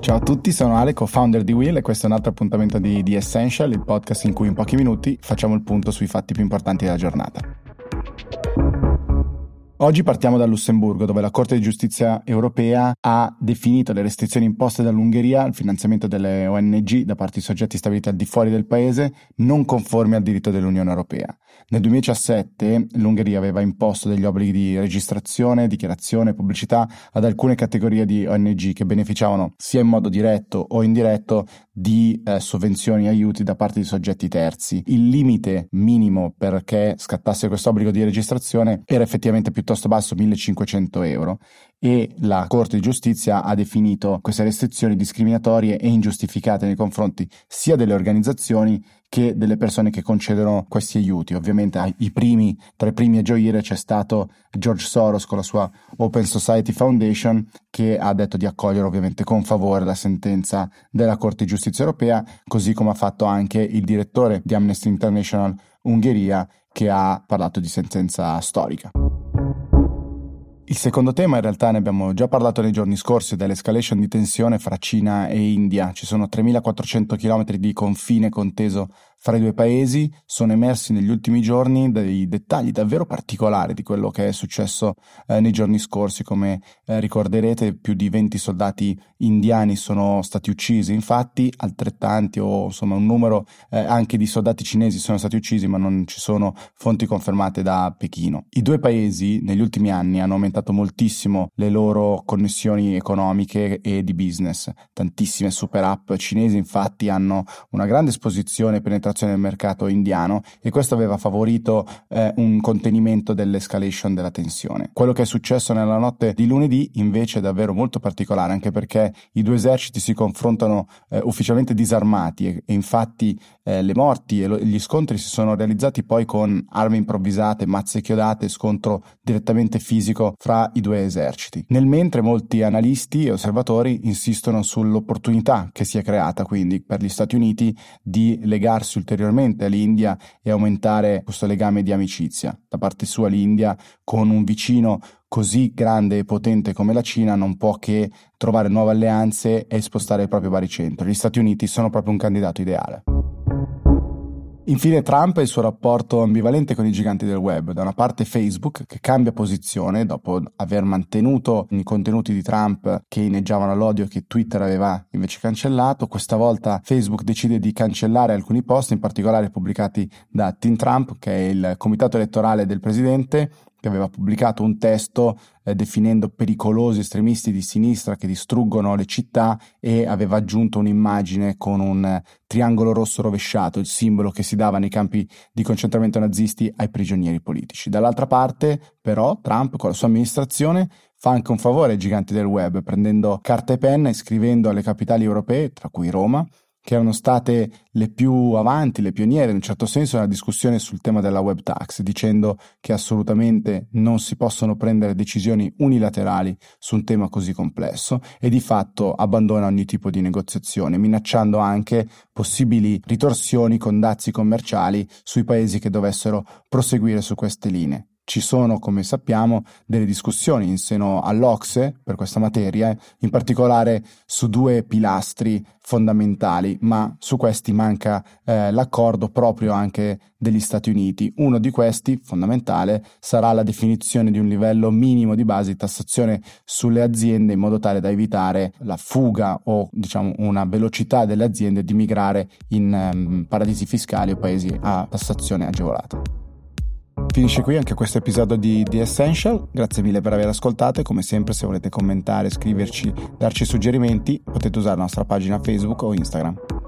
Ciao a tutti, sono Ale, co-founder di Will e questo è un altro appuntamento di The Essential, il podcast in cui in pochi minuti facciamo il punto sui fatti più importanti della giornata. Oggi partiamo dal Lussemburgo, dove la Corte di giustizia europea ha definito le restrizioni imposte dall'Ungheria al finanziamento delle ONG da parte di soggetti stabiliti al di fuori del paese non conformi al diritto dell'Unione Europea. Nel 2017 l'Ungheria aveva imposto degli obblighi di registrazione, dichiarazione e pubblicità ad alcune categorie di ONG che beneficiavano sia in modo diretto o indiretto di eh, sovvenzioni e aiuti da parte di soggetti terzi. Il limite minimo perché scattasse questo obbligo di registrazione era effettivamente piuttosto basso, 1500 euro, e la Corte di giustizia ha definito queste restrizioni discriminatorie e ingiustificate nei confronti sia delle organizzazioni che delle persone che concedono questi aiuti. Ovviamente primi, tra i primi a gioire c'è stato George Soros con la sua Open Society Foundation che ha detto di accogliere ovviamente con favore la sentenza della Corte di Giustizia europea, così come ha fatto anche il direttore di Amnesty International Ungheria che ha parlato di sentenza storica. Il secondo tema in realtà ne abbiamo già parlato nei giorni scorsi dell'escalation di tensione fra Cina e India. Ci sono 3.400 km di confine conteso fra i due paesi sono emersi negli ultimi giorni dei dettagli davvero particolari di quello che è successo eh, nei giorni scorsi. Come eh, ricorderete, più di 20 soldati indiani sono stati uccisi, infatti altrettanti o insomma un numero eh, anche di soldati cinesi sono stati uccisi, ma non ci sono fonti confermate da Pechino. I due paesi negli ultimi anni hanno aumentato moltissimo le loro connessioni economiche e di business. Tantissime super app cinesi infatti hanno una grande esposizione e penetrazione del mercato indiano e questo aveva favorito eh, un contenimento dell'escalation della tensione. Quello che è successo nella notte di lunedì invece è davvero molto particolare anche perché i due eserciti si confrontano eh, ufficialmente disarmati e, e infatti eh, le morti e lo, gli scontri si sono realizzati poi con armi improvvisate, mazze chiodate, scontro direttamente fisico fra i due eserciti. Nel mentre molti analisti e osservatori insistono sull'opportunità che si è creata quindi per gli Stati Uniti di legarsi ulteriormente all'India e aumentare questo legame di amicizia. Da parte sua l'India con un vicino così grande e potente come la Cina non può che trovare nuove alleanze e spostare il proprio baricentro. Gli Stati Uniti sono proprio un candidato ideale. Infine Trump e il suo rapporto ambivalente con i giganti del web. Da una parte Facebook che cambia posizione dopo aver mantenuto i contenuti di Trump che inneggiavano all'odio che Twitter aveva invece cancellato. Questa volta Facebook decide di cancellare alcuni post, in particolare pubblicati da Team Trump, che è il comitato elettorale del presidente, che aveva pubblicato un testo eh, definendo pericolosi estremisti di sinistra che distruggono le città e aveva aggiunto un'immagine con un eh, triangolo rosso rovesciato, il simbolo che si dava nei campi di concentramento nazisti ai prigionieri politici. Dall'altra parte, però, Trump con la sua amministrazione fa anche un favore ai giganti del web, prendendo carta e penna e scrivendo alle capitali europee, tra cui Roma, che erano state le più avanti, le pioniere. In un certo senso nella discussione sul tema della web tax, dicendo che assolutamente non si possono prendere decisioni unilaterali su un tema così complesso e di fatto abbandona ogni tipo di negoziazione, minacciando anche possibili ritorsioni con dazi commerciali sui paesi che dovessero proseguire su queste linee ci sono, come sappiamo, delle discussioni in seno all'Ocse per questa materia, in particolare su due pilastri fondamentali, ma su questi manca eh, l'accordo proprio anche degli Stati Uniti. Uno di questi, fondamentale, sarà la definizione di un livello minimo di base di tassazione sulle aziende in modo tale da evitare la fuga o diciamo una velocità delle aziende di migrare in um, paradisi fiscali o paesi a tassazione agevolata. Finisce qui anche questo episodio di The Essential, grazie mille per aver ascoltato e come sempre se volete commentare, scriverci, darci suggerimenti potete usare la nostra pagina Facebook o Instagram.